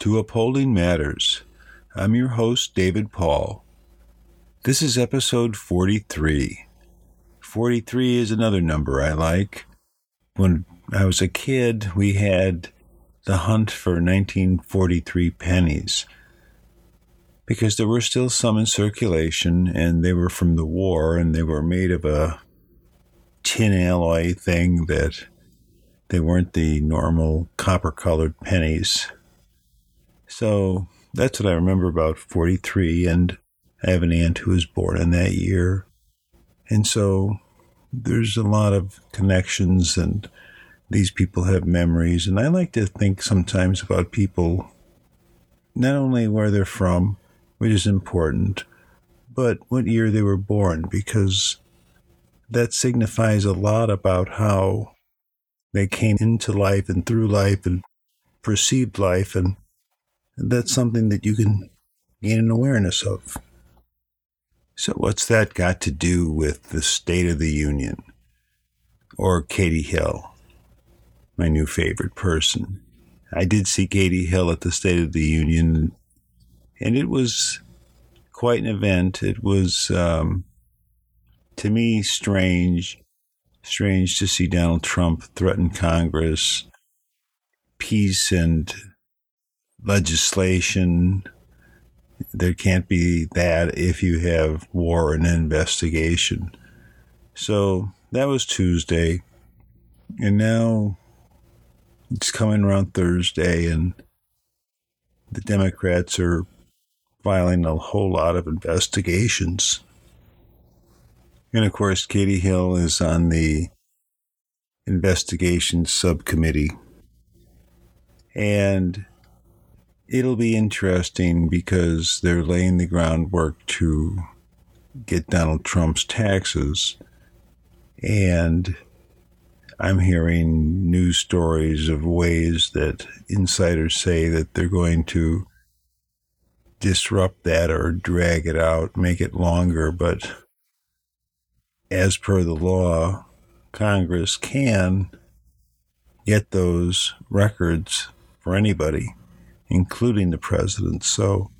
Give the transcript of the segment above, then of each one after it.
to Upholding Matters. I'm your host, David Paul. This is episode 43. 43 is another number I like. When I was a kid, we had the hunt for 1943 pennies because there were still some in circulation and they were from the war and they were made of a tin alloy thing that they weren't the normal copper colored pennies. So that's what I remember about 43. And I have an aunt who was born in that year. And so there's a lot of connections and these people have memories. And I like to think sometimes about people, not only where they're from, which is important, but what year they were born, because that signifies a lot about how they came into life and through life and perceived life. And that's something that you can gain an awareness of. So, what's that got to do with the State of the Union or Katie Hill, my new favorite person? I did see Katie Hill at the State of the Union, and it was quite an event. It was, um, to me, strange. Strange to see Donald Trump threaten Congress, peace and legislation. There can't be that if you have war and investigation. So that was Tuesday. And now it's coming around Thursday, and the Democrats are filing a whole lot of investigations. And of course, Katie Hill is on the investigation subcommittee. And it'll be interesting because they're laying the groundwork to get Donald Trump's taxes. And I'm hearing news stories of ways that insiders say that they're going to disrupt that or drag it out, make it longer. But as per the law, Congress can get those records for anybody including the president. So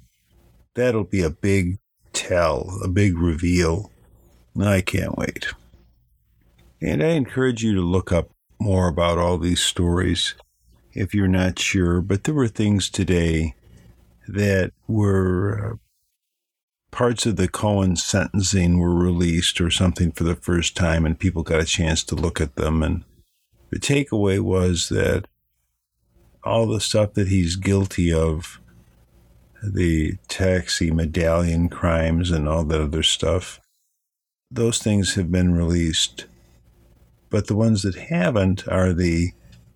that'll be a big tell, a big reveal. I can't wait. And I encourage you to look up more about all these stories if you're not sure. But there were things today that were uh, parts of the Cohen sentencing were released or something for the first time, and people got a chance to look at them. And the takeaway was that all the stuff that he's guilty of, the taxi medallion crimes and all that other stuff, those things have been released. But the ones that haven't are the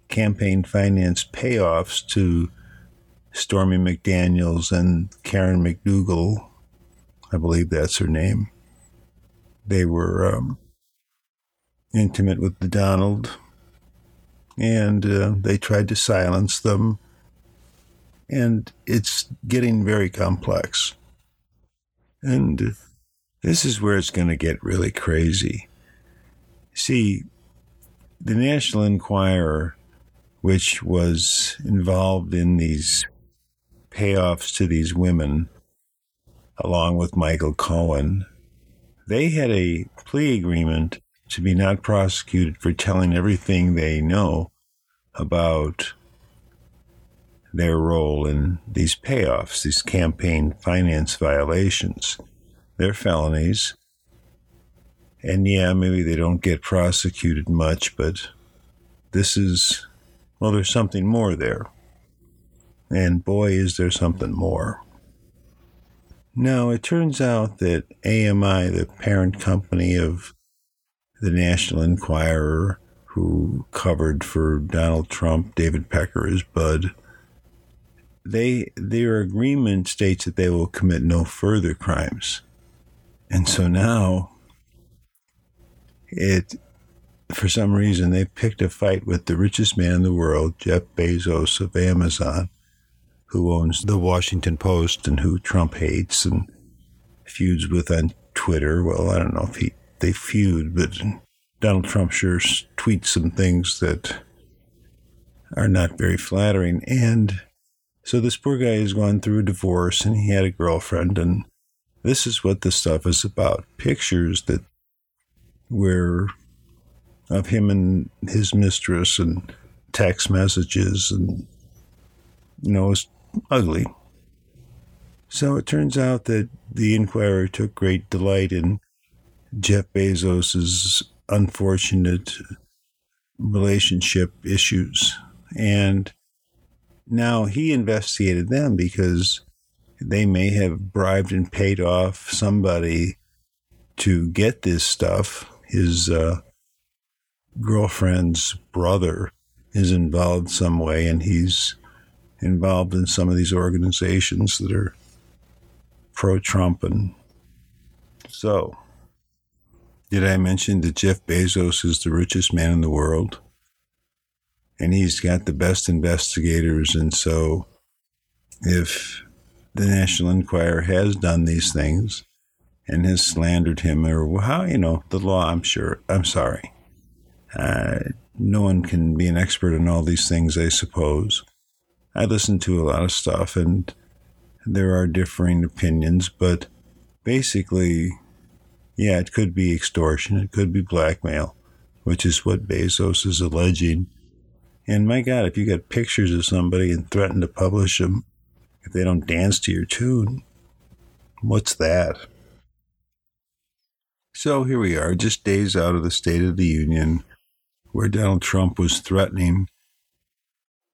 campaign finance payoffs to Stormy McDaniels and Karen McDougal. I believe that's her name. They were um, intimate with the Donald and uh, they tried to silence them. And it's getting very complex. And this is where it's going to get really crazy. See, the National Enquirer, which was involved in these payoffs to these women, along with Michael Cohen, they had a plea agreement to be not prosecuted for telling everything they know about their role in these payoffs, these campaign finance violations. They're felonies. And yeah, maybe they don't get prosecuted much, but this is, well, there's something more there. And boy, is there something more. Now, it turns out that AMI, the parent company of the National Enquirer, who covered for Donald Trump, David Pecker as Bud, they their agreement states that they will commit no further crimes. And so now it for some reason they picked a fight with the richest man in the world, Jeff Bezos of Amazon, who owns the Washington Post and who Trump hates and feuds with on Twitter. Well, I don't know if he they feud, but Donald Trump sure tweets some things that are not very flattering. And so this poor guy has gone through a divorce and he had a girlfriend and this is what the stuff is about. Pictures that were of him and his mistress and text messages and you know, it's ugly. So it turns out that the Enquirer took great delight in Jeff Bezos's unfortunate relationship issues. And now he investigated them because they may have bribed and paid off somebody to get this stuff. His uh, girlfriend's brother is involved some way, and he's involved in some of these organizations that are pro Trump. And so, did I mention that Jeff Bezos is the richest man in the world? And he's got the best investigators. And so, if the National Enquirer has done these things and has slandered him, or how, you know, the law, I'm sure, I'm sorry. Uh, no one can be an expert in all these things, I suppose. I listen to a lot of stuff and there are differing opinions, but basically, yeah, it could be extortion, it could be blackmail, which is what Bezos is alleging. And my God, if you got pictures of somebody and threaten to publish them if they don't dance to your tune, what's that? So here we are, just days out of the State of the Union, where Donald Trump was threatening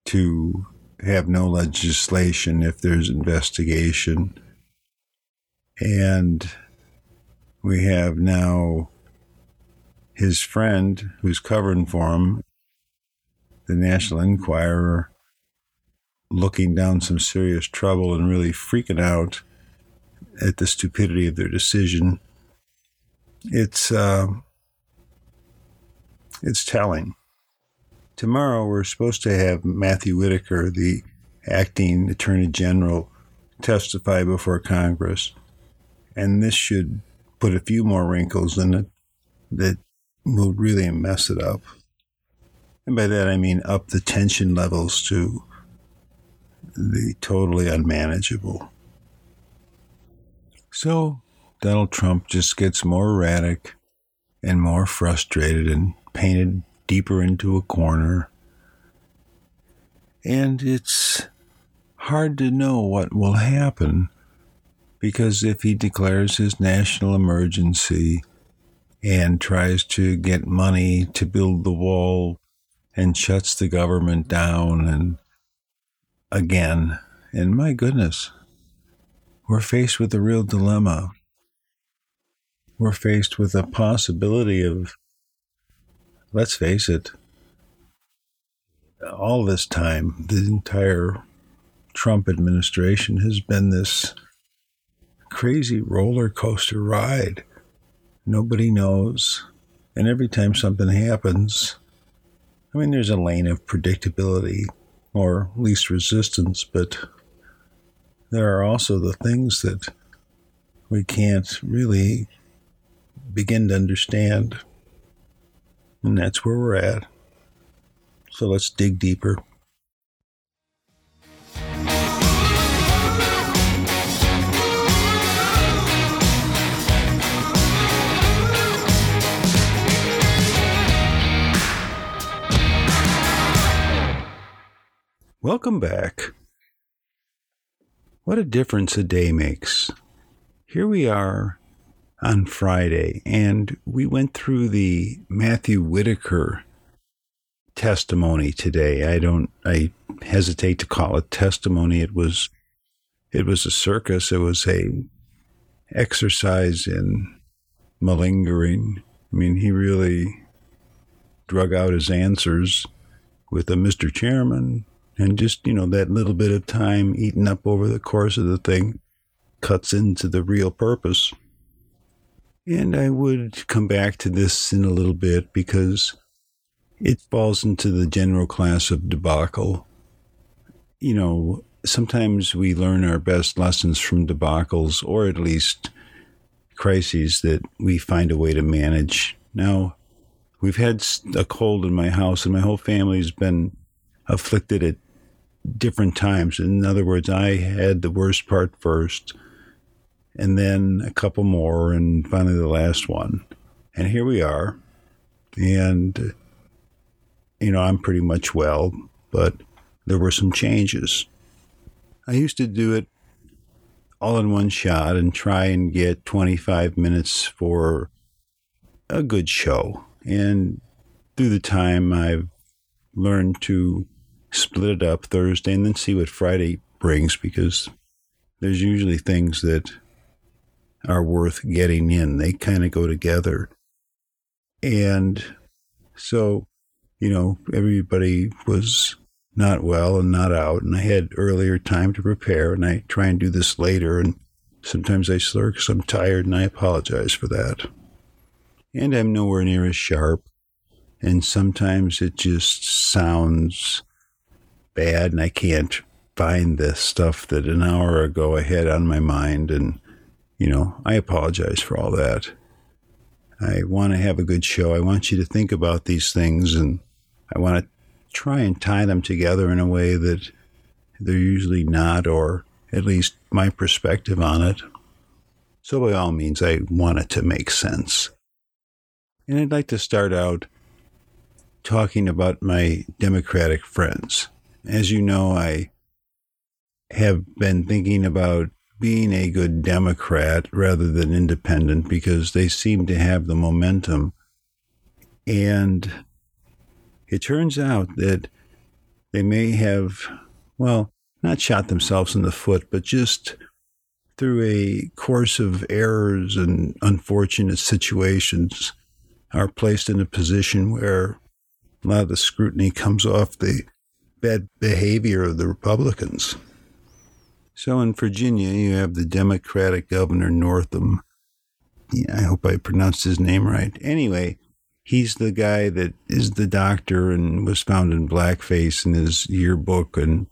to have no legislation if there's investigation. And we have now his friend who's covering for him, the National Enquirer, looking down some serious trouble and really freaking out at the stupidity of their decision. It's uh, it's telling. Tomorrow, we're supposed to have Matthew Whitaker, the acting Attorney General, testify before Congress. And this should put a few more wrinkles in it that will really mess it up. And by that, I mean up the tension levels to the totally unmanageable. So Donald Trump just gets more erratic and more frustrated and painted deeper into a corner. And it's hard to know what will happen because if he declares his national emergency and tries to get money to build the wall and shuts the government down and again, and my goodness, we're faced with a real dilemma. We're faced with a possibility of let's face it, all this time, the entire Trump administration has been this crazy roller coaster ride. Nobody knows. And every time something happens, I mean, there's a lane of predictability or least resistance, but there are also the things that we can't really begin to understand. And that's where we're at. So let's dig deeper. Welcome back. What a difference a day makes. Here we are on Friday, and we went through the Matthew Whitaker testimony today. I don't I hesitate to call it testimony. It was it was a circus. It was a exercise in malingering. I mean, he really drug out his answers with a Mr. Chairman And just, you know, that little bit of time eaten up over the course of the thing cuts into the real purpose. And I would come back to this in a little bit because it falls into the general class of debacle. You know, sometimes we learn our best lessons from debacles, or at least crises that we find a way to manage. Now, we've had a cold in my house, and my whole family's been afflicted at different times. In other words, I had the worst part first, and then a couple more, and finally the last one. And here we are. And, you know, I'm pretty much well, but there were some changes. I used to do it all in one shot and try and get 25 minutes for a good show. And through the time, I've learned to split it up Thursday and then see what Friday brings because there's usually things that are worth getting in. They kind of go together. And so, you know, everybody was not well and not out, and I had earlier time to prepare, and I try and do this later, and sometimes I slur because I'm tired, and I apologize for that. And I'm nowhere near as sharp, and sometimes it just sounds bad, and I can't find the stuff that an hour ago I had on my mind, and you know, I apologize for all that. I want to have a good show. I want you to think about these things, and I want to try and tie them together in a way that they're usually not, or at least my perspective on it. So, by all means, I want it to make sense. And I'd like to start out talking about my Democratic friends. As you know, I have been thinking about being a good Democrat rather than independent because they seem to have the momentum. And it turns out that they may have, well, not shot themselves in the foot, but just through a course of errors and unfortunate situations, are placed in a position where a lot of the scrutiny comes off the bad behavior of the Republicans. So in Virginia, you have the Democratic Governor Northam. Yeah, I hope I pronounced his name right. Anyway, he's the guy that is the doctor and was found in blackface in his yearbook, and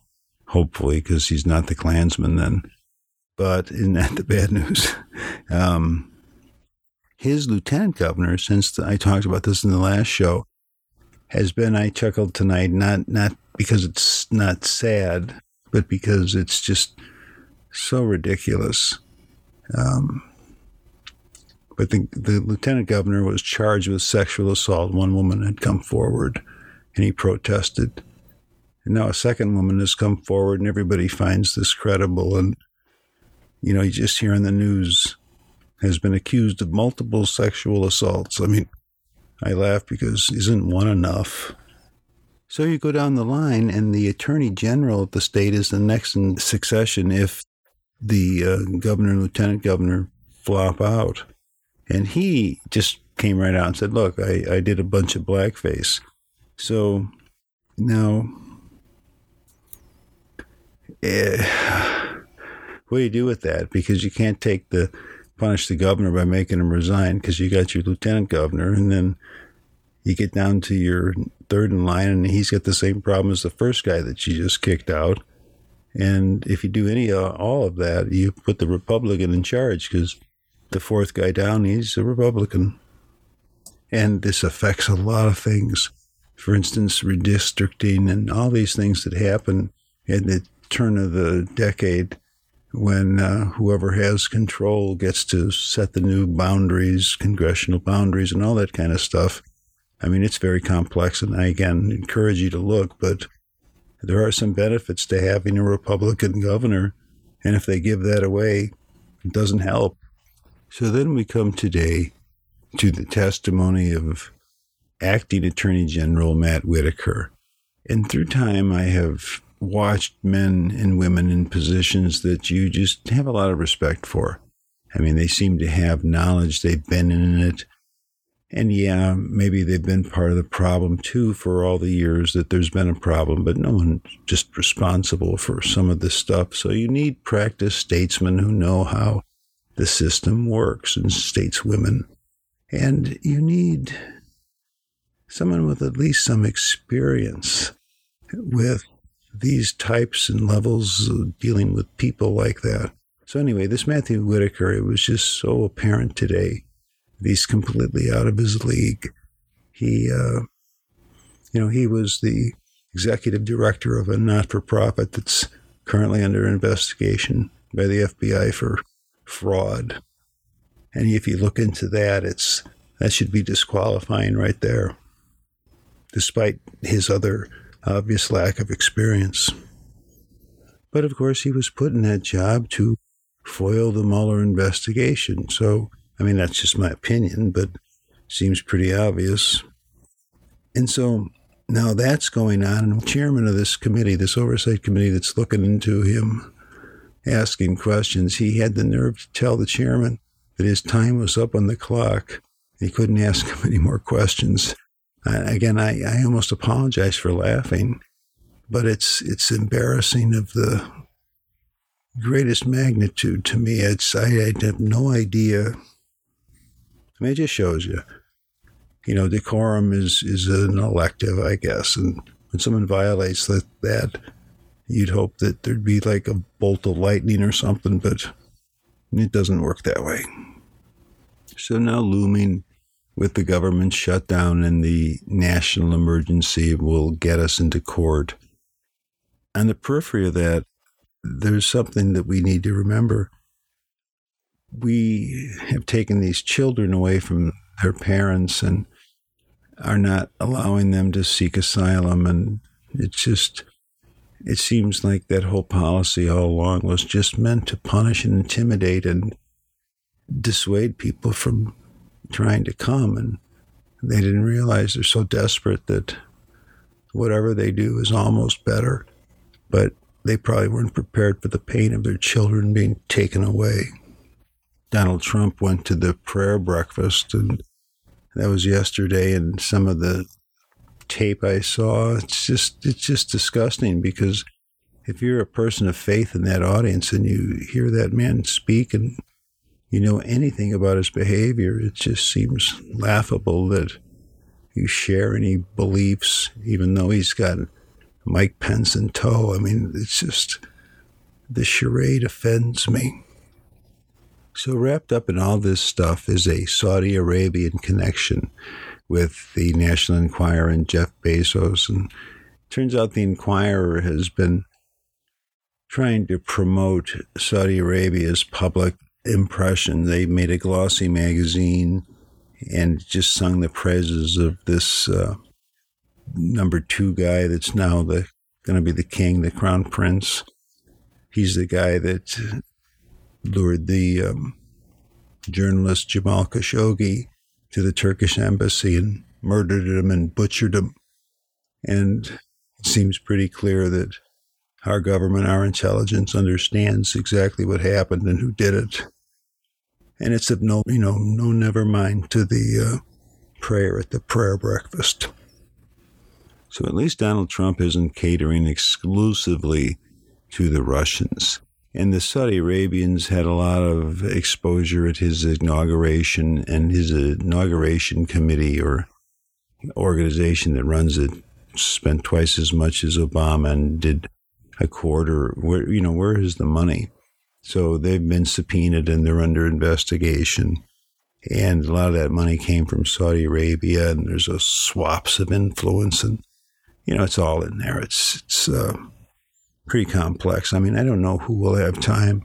hopefully, because he's not the Klansman then. But isn't that the bad news? Um, his lieutenant governor, since I talked about this in the last show, has been. I chuckled tonight, not not because it's not sad, but because it's just so ridiculous. Um, but the, the lieutenant governor was charged with sexual assault. One woman had come forward and he protested. And now a second woman has come forward and everybody finds this credible. And, you know, you just hear in the news has been accused of multiple sexual assaults. I mean, I laugh because isn't one enough? So you go down the line, and the attorney general of the state is the next in succession if the uh, governor and lieutenant governor flop out. And he just came right out and said, Look, I, I did a bunch of blackface. So now, eh, what do you do with that? Because you can't take the punish the governor by making him resign because you got your lieutenant governor, and then you get down to your third in line, and he's got the same problem as the first guy that you just kicked out. And if you do any uh, all of that, you put the Republican in charge because the fourth guy down, he's a Republican. And this affects a lot of things. For instance, redistricting and all these things that happen at the turn of the decade when uh, whoever has control gets to set the new boundaries, congressional boundaries, and all that kind of stuff. I mean, it's very complex, and I again encourage you to look, but there are some benefits to having a Republican governor. And if they give that away, it doesn't help. So then we come today to the testimony of Acting Attorney General Matt Whitaker. And through time, I have watched men and women in positions that you just have a lot of respect for. I mean, they seem to have knowledge, they've been in it, And yeah, maybe they've been part of the problem too for all the years that there's been a problem, but no one's just responsible for some of this stuff. So you need practiced statesmen who know how the system works and stateswomen. And you need someone with at least some experience with these types and levels of dealing with people like that. So anyway, this Matthew Whitaker, it was just so apparent today he's completely out of his league. He, uh, you know, he was the executive director of a not-for-profit that's currently under investigation by the FBI for fraud. And if you look into that, it's that should be disqualifying right there, despite his other obvious lack of experience. But of course, he was put in that job to foil the Mueller investigation. So I mean, that's just my opinion, but seems pretty obvious. And so now that's going on, and the chairman of this committee, this oversight committee that's looking into him asking questions, he had the nerve to tell the chairman that his time was up on the clock. He couldn't ask him any more questions. Again, I, I almost apologize for laughing, but it's it's embarrassing of the greatest magnitude to me. It's I, I have no idea I mean, it just shows you, you know, decorum is is an elective, I guess, and when someone violates that, that you'd hope that there'd be like a bolt of lightning or something, but it doesn't work that way. So now looming with the government shutdown and the national emergency will get us into court. On the periphery of that, there's something that we need to remember we have taken these children away from their parents and are not allowing them to seek asylum. And it's just, it seems like that whole policy all along was just meant to punish and intimidate and dissuade people from trying to come. And they didn't realize they're so desperate that whatever they do is almost better. But they probably weren't prepared for the pain of their children being taken away. Donald Trump went to the prayer breakfast, and that was yesterday. And some of the tape I saw, it's just it's just disgusting because if you're a person of faith in that audience and you hear that man speak and you know anything about his behavior, it just seems laughable that you share any beliefs, even though he's got Mike Pence in tow. I mean, it's just the charade offends me. So, wrapped up in all this stuff is a Saudi Arabian connection with the National Enquirer and Jeff Bezos. And turns out the Enquirer has been trying to promote Saudi Arabia's public impression. They made a glossy magazine and just sung the praises of this uh, number two guy that's now the going to be the king, the crown prince. He's the guy that lured the um, journalist Jamal Khashoggi to the Turkish embassy and murdered him and butchered him. And it seems pretty clear that our government, our intelligence understands exactly what happened and who did it. And it's of no, you know, no never mind to the uh, prayer at the prayer breakfast. So at least Donald Trump isn't catering exclusively to the Russians. And the Saudi Arabians had a lot of exposure at his inauguration, and his inauguration committee or organization that runs it spent twice as much as Obama and did a quarter. Where you know where is the money? So they've been subpoenaed and they're under investigation. And a lot of that money came from Saudi Arabia, and there's a swaps of influence, and you know it's all in there. It's it's. Uh, pretty complex. I mean, I don't know who will have time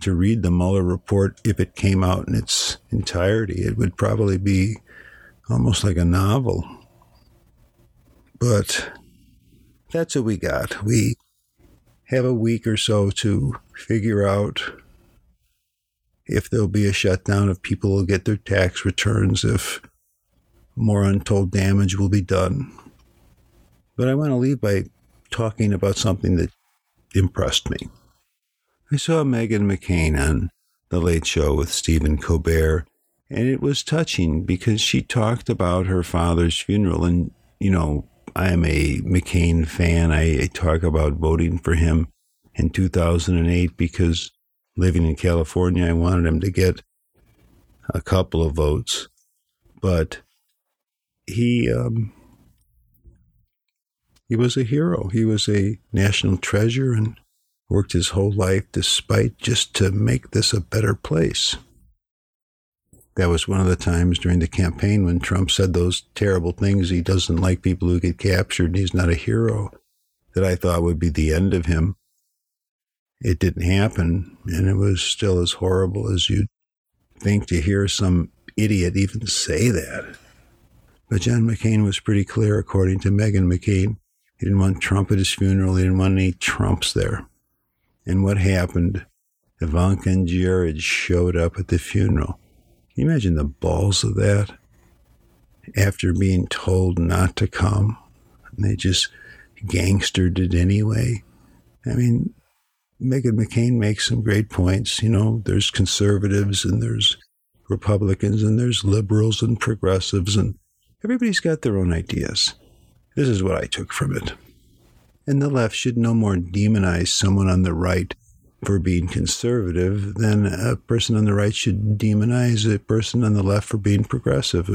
to read the Mueller report if it came out in its entirety. It would probably be almost like a novel. But that's what we got. We have a week or so to figure out if there'll be a shutdown, if people will get their tax returns, if more untold damage will be done. But I want to leave by talking about something that impressed me. I saw Meghan McCain on The Late Show with Stephen Colbert, And it was touching because she talked about her father's funeral. And, you know, I am a McCain fan. I, I talk about voting for him in 2008 because living in California, I wanted him to get a couple of votes. But he, um, he was a hero. He was a national treasure and worked his whole life despite just to make this a better place. That was one of the times during the campaign when Trump said those terrible things. He doesn't like people who get captured and he's not a hero that I thought would be the end of him. It didn't happen, and it was still as horrible as you'd think to hear some idiot even say that. But John McCain was pretty clear, according to Meghan McCain. He didn't want Trump at his funeral. He didn't want any Trumps there. And what happened? Ivanka and Jared showed up at the funeral. Can you imagine the balls of that? After being told not to come, and they just gangstered it anyway. I mean, Meghan McCain makes some great points. You know, there's conservatives and there's Republicans and there's liberals and progressives, and everybody's got their own ideas. This is what I took from it. And the left should no more demonize someone on the right for being conservative, then a person on the right should demonize a person on the left for being progressive.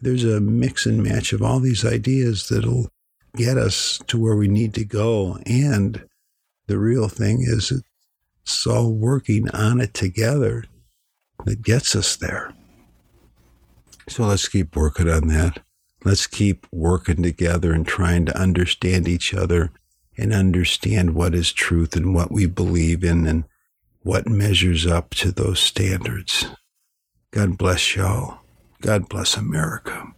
There's a mix and match of all these ideas that'll get us to where we need to go. And the real thing is it's all working on it together that gets us there. So let's keep working on that. Let's keep working together and trying to understand each other and understand what is truth and what we believe in and what measures up to those standards. God bless y'all. God bless America.